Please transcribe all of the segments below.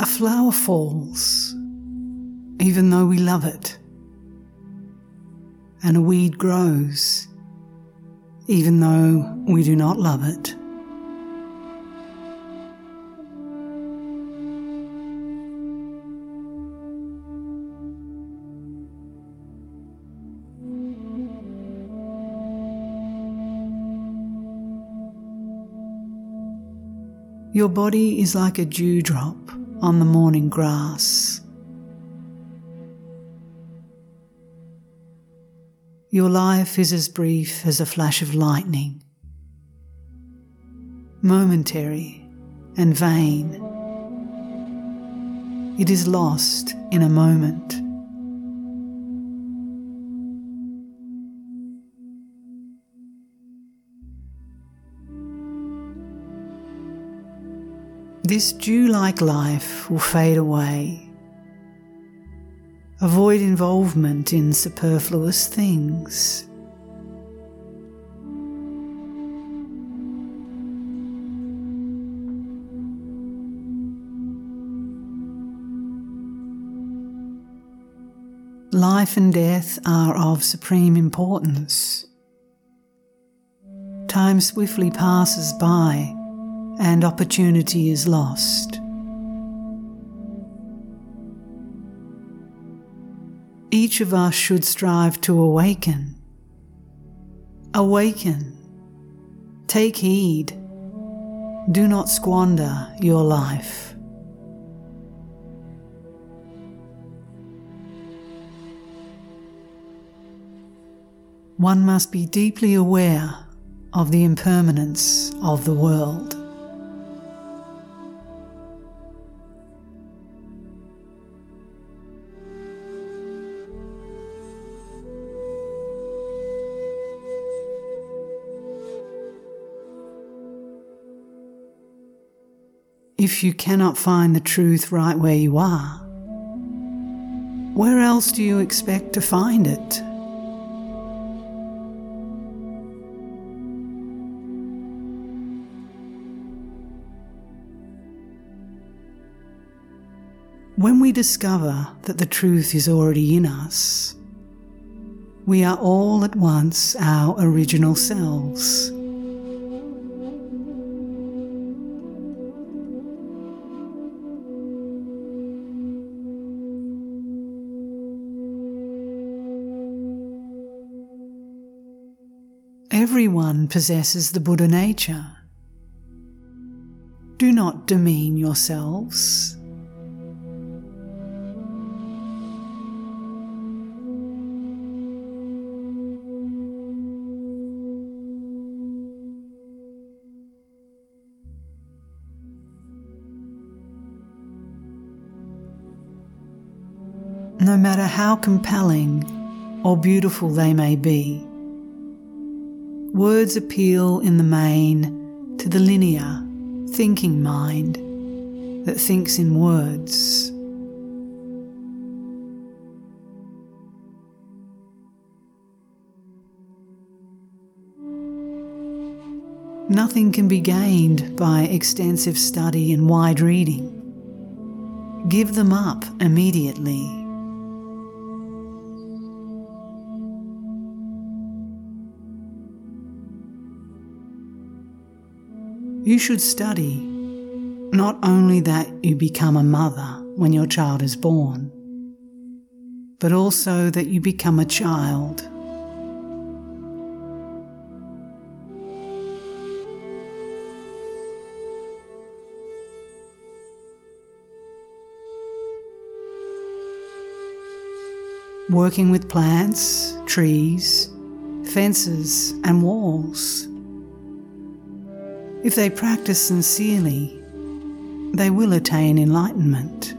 A flower falls, even though we love it. And a weed grows, even though we do not love it. Your body is like a dewdrop on the morning grass. Your life is as brief as a flash of lightning, momentary and vain. It is lost in a moment. This dew like life will fade away. Avoid involvement in superfluous things. Life and death are of supreme importance. Time swiftly passes by and opportunity is lost. Each of us should strive to awaken. Awaken. Take heed. Do not squander your life. One must be deeply aware of the impermanence of the world. If you cannot find the truth right where you are, where else do you expect to find it? When we discover that the truth is already in us, we are all at once our original selves. Everyone possesses the Buddha nature. Do not demean yourselves. No matter how compelling or beautiful they may be, Words appeal in the main to the linear, thinking mind that thinks in words. Nothing can be gained by extensive study and wide reading. Give them up immediately. You should study not only that you become a mother when your child is born, but also that you become a child. Working with plants, trees, fences, and walls if they practice sincerely, they will attain enlightenment.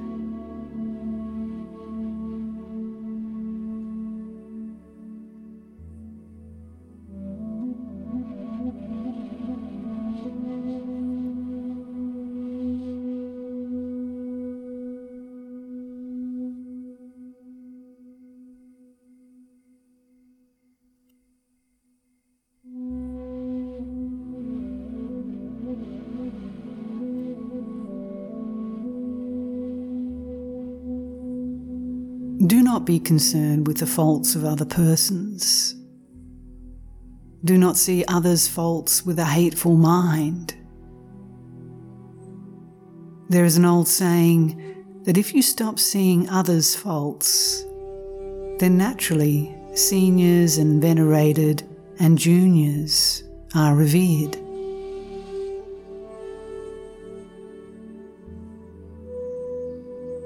Be concerned with the faults of other persons. Do not see others' faults with a hateful mind. There is an old saying that if you stop seeing others' faults, then naturally seniors and venerated and juniors are revered.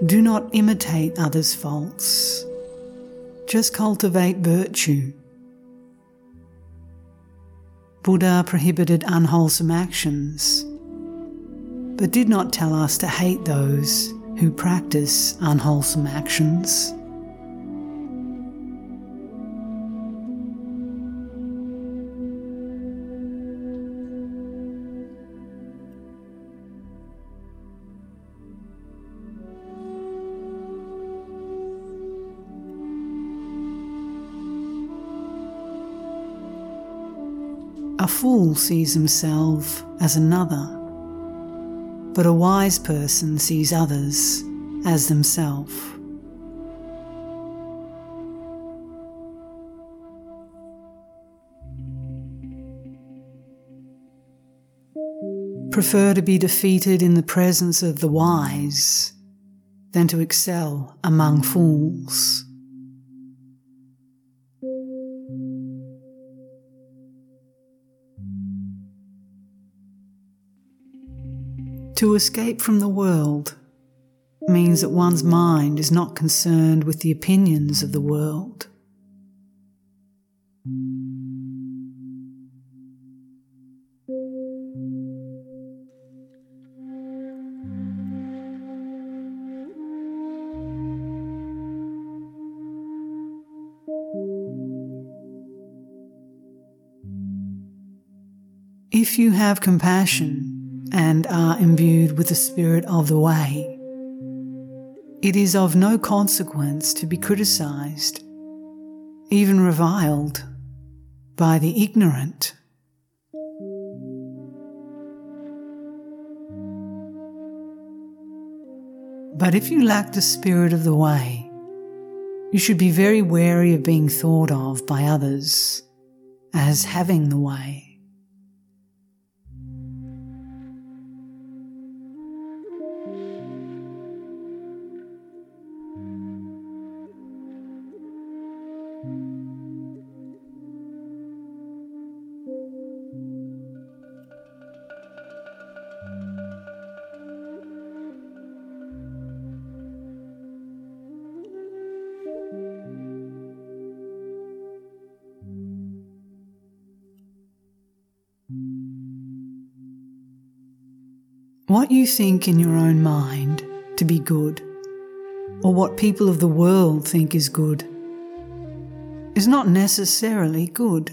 Do not imitate others' faults, just cultivate virtue. Buddha prohibited unwholesome actions but did not tell us to hate those who practice unwholesome actions. Fool sees himself as another but a wise person sees others as themselves. Prefer to be defeated in the presence of the wise than to excel among fools. To escape from the world means that one's mind is not concerned with the opinions of the world. If you have compassion, and are imbued with the spirit of the way. It is of no consequence to be criticized, even reviled, by the ignorant. But if you lack the spirit of the way, you should be very wary of being thought of by others as having the way. What you think in your own mind to be good, or what people of the world think is good, is not necessarily good.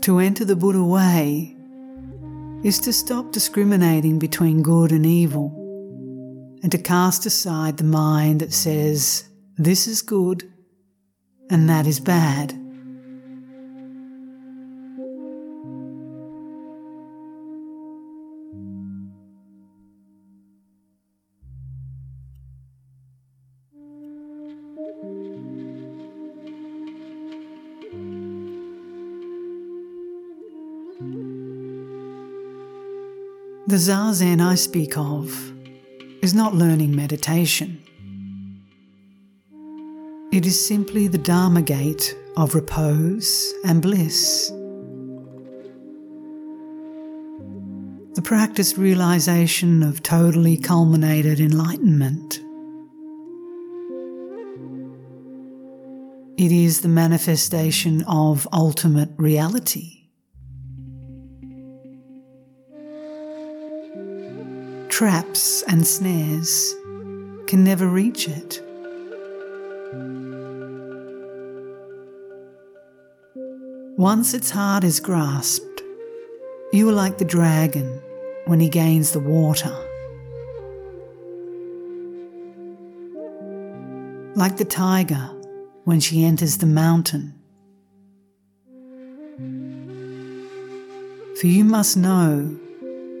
To enter the Buddha way is to stop discriminating between good and evil and to cast aside the mind that says, this is good and that is bad. The Zazen I speak of is not learning meditation. It is simply the Dharma gate of repose and bliss. The practiced realization of totally culminated enlightenment. It is the manifestation of ultimate reality. Traps and snares can never reach it. Once its heart is grasped, you are like the dragon when he gains the water. Like the tiger when she enters the mountain. For you must know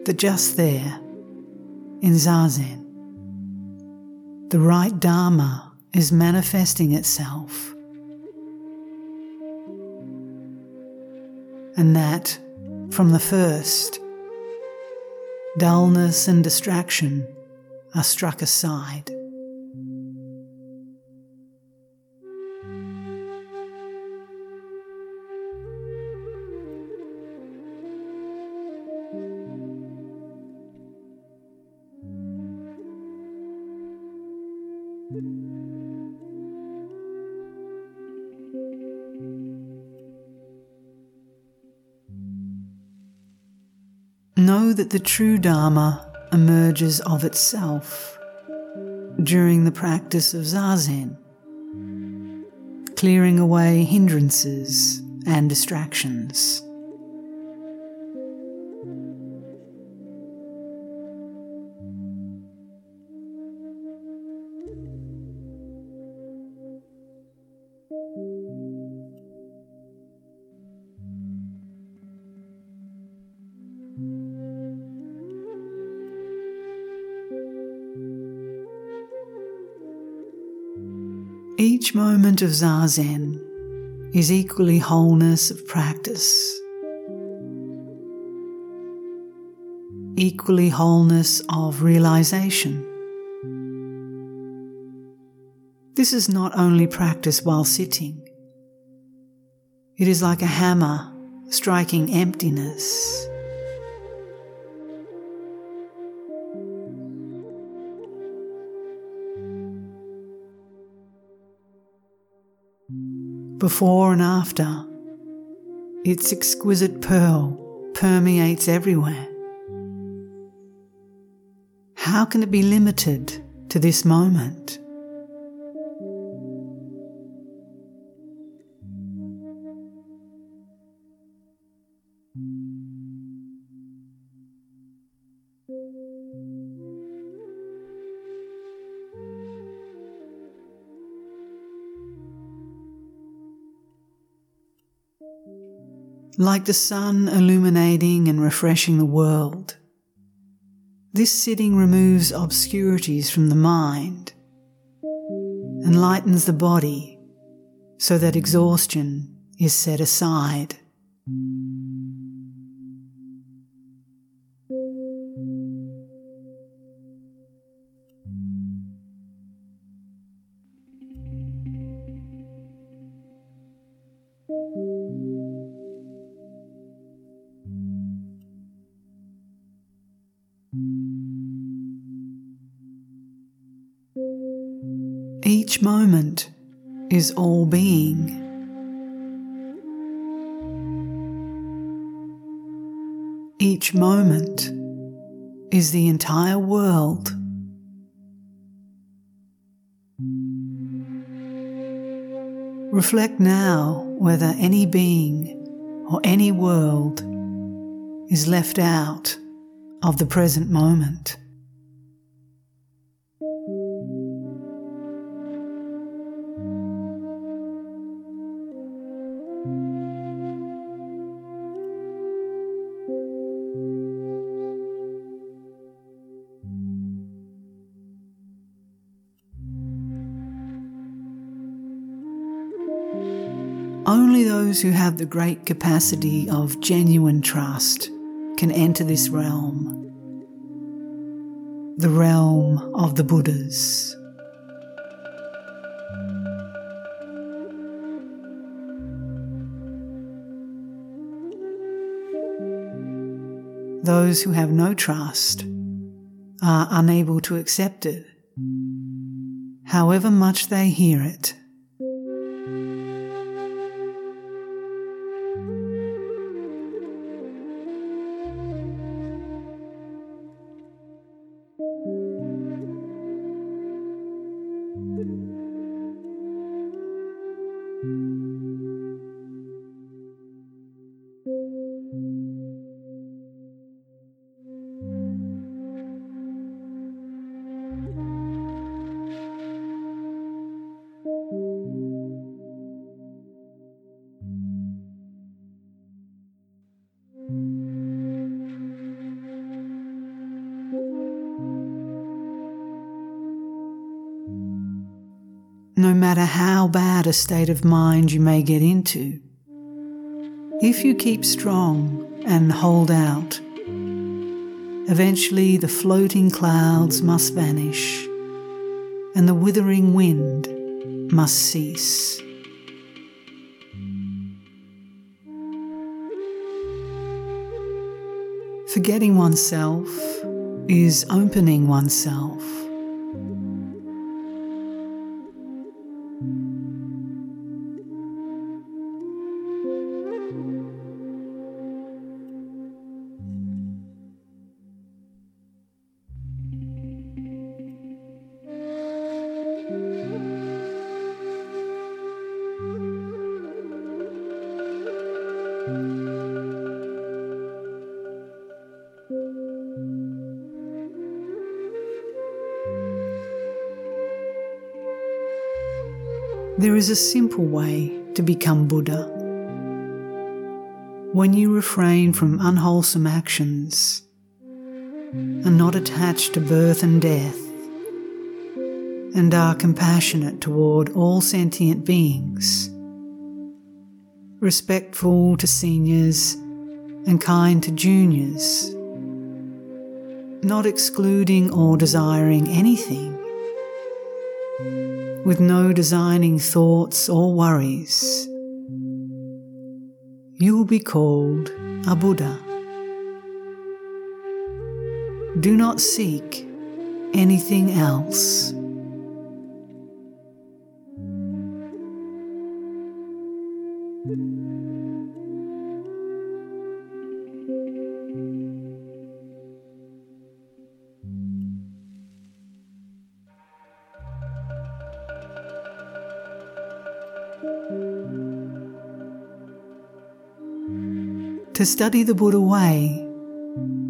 that just there, in Zazen, the right Dharma is manifesting itself. And that, from the first, dullness and distraction are struck aside. That the true Dharma emerges of itself during the practice of Zazen, clearing away hindrances and distractions. Each moment of Zazen is equally wholeness of practice, equally wholeness of realization. This is not only practice while sitting, it is like a hammer striking emptiness. Before and after. Its exquisite pearl permeates everywhere. How can it be limited to this moment? Like the sun illuminating and refreshing the world. This sitting removes obscurities from the mind, enlightens the body so that exhaustion is set aside. All being. Each moment is the entire world. Reflect now whether any being or any world is left out of the present moment. Those who have the great capacity of genuine trust can enter this realm, the realm of the Buddhas. Those who have no trust are unable to accept it, however much they hear it. A state of mind you may get into. If you keep strong and hold out, eventually the floating clouds must vanish and the withering wind must cease. Forgetting oneself is opening oneself. There is a simple way to become Buddha. When you refrain from unwholesome actions and not attached to birth and death, and are compassionate toward all sentient beings, respectful to seniors and kind to juniors, not excluding or desiring anything with no designing thoughts or worries, you will be called a Buddha. Do not seek anything else. To study the Buddha way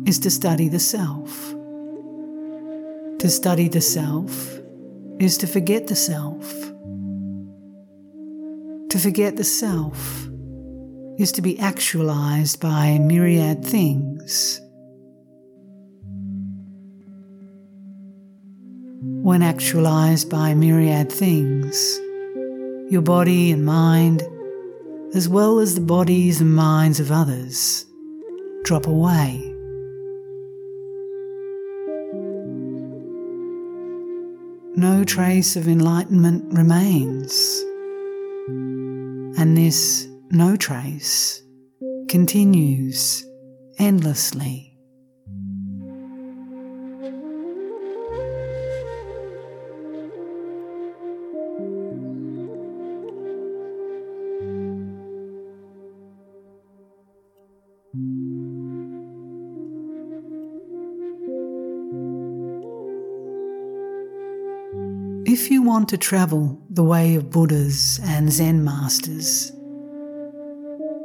is to study the self. To study the self is to forget the self. To forget the self is to be actualized by myriad things. When actualized by myriad things, your body and mind as well as the bodies and minds of others, drop away. No trace of enlightenment remains, and this no trace continues endlessly. Want to travel the way of Buddhas and Zen masters,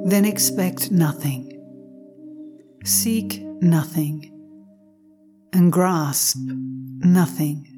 then expect nothing, seek nothing, and grasp nothing.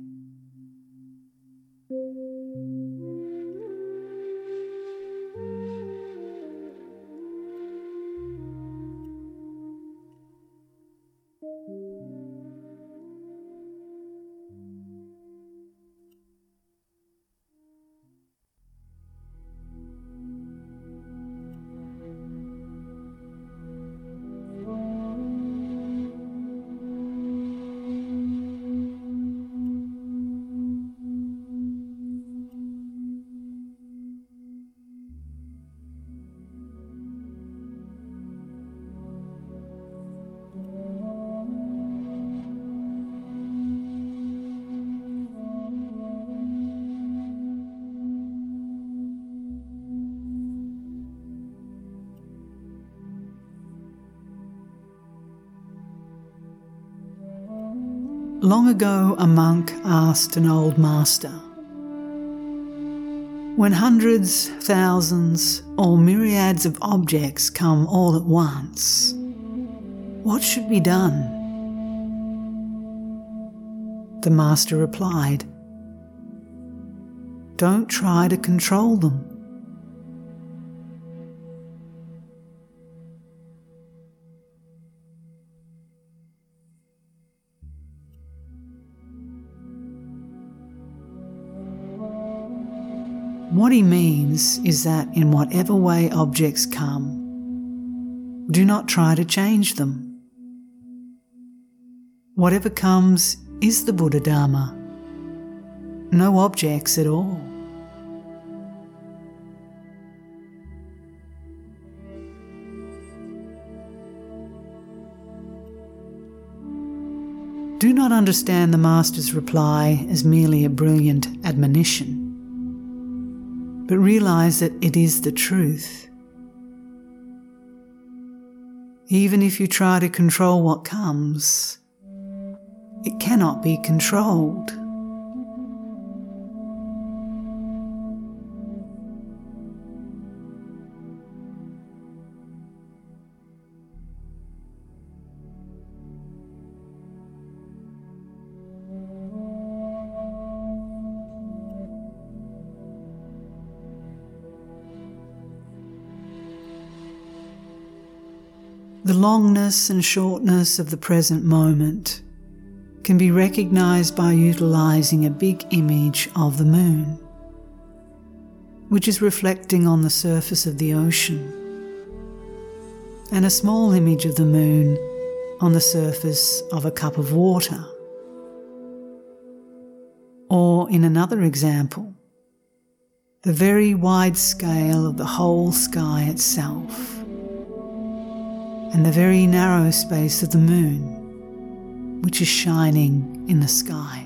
Long ago, a monk asked an old master When hundreds, thousands, or myriads of objects come all at once, what should be done? The master replied, Don't try to control them. He means is that in whatever way objects come, do not try to change them. Whatever comes is the Buddha Dharma, no objects at all. Do not understand the Master's reply as merely a brilliant admonition, but realize that it is the truth. Even if you try to control what comes, it cannot be controlled. The longness and shortness of the present moment can be recognized by utilizing a big image of the moon, which is reflecting on the surface of the ocean, and a small image of the moon on the surface of a cup of water. Or, in another example, the very wide scale of the whole sky itself and the very narrow space of the moon, which is shining in the sky.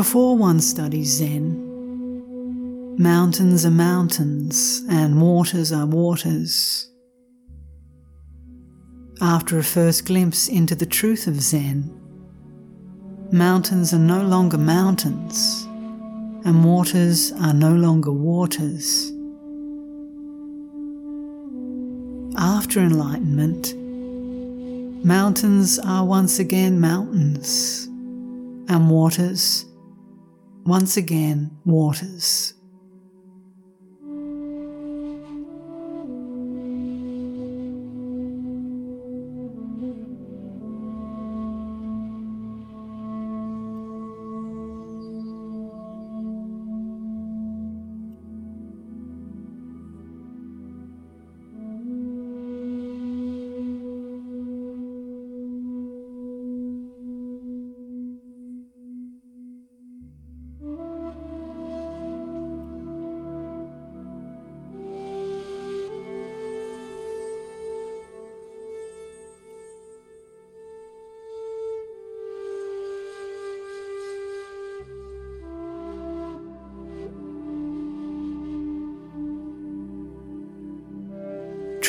Before one studies Zen, mountains are mountains and waters are waters. After a first glimpse into the truth of Zen, mountains are no longer mountains and waters are no longer waters. After enlightenment, mountains are once again mountains and waters once again waters.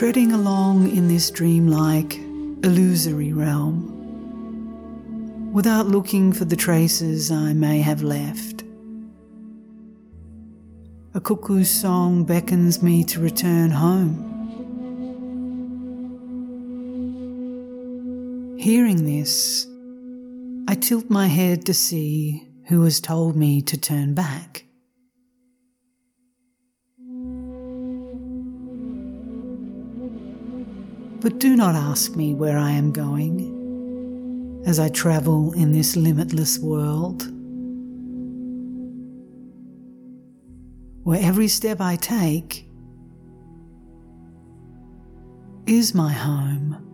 Treading along in this dreamlike, illusory realm, without looking for the traces I may have left. A cuckoo's song beckons me to return home. Hearing this, I tilt my head to see who has told me to turn back. But do not ask me where I am going as I travel in this limitless world, where every step I take is my home.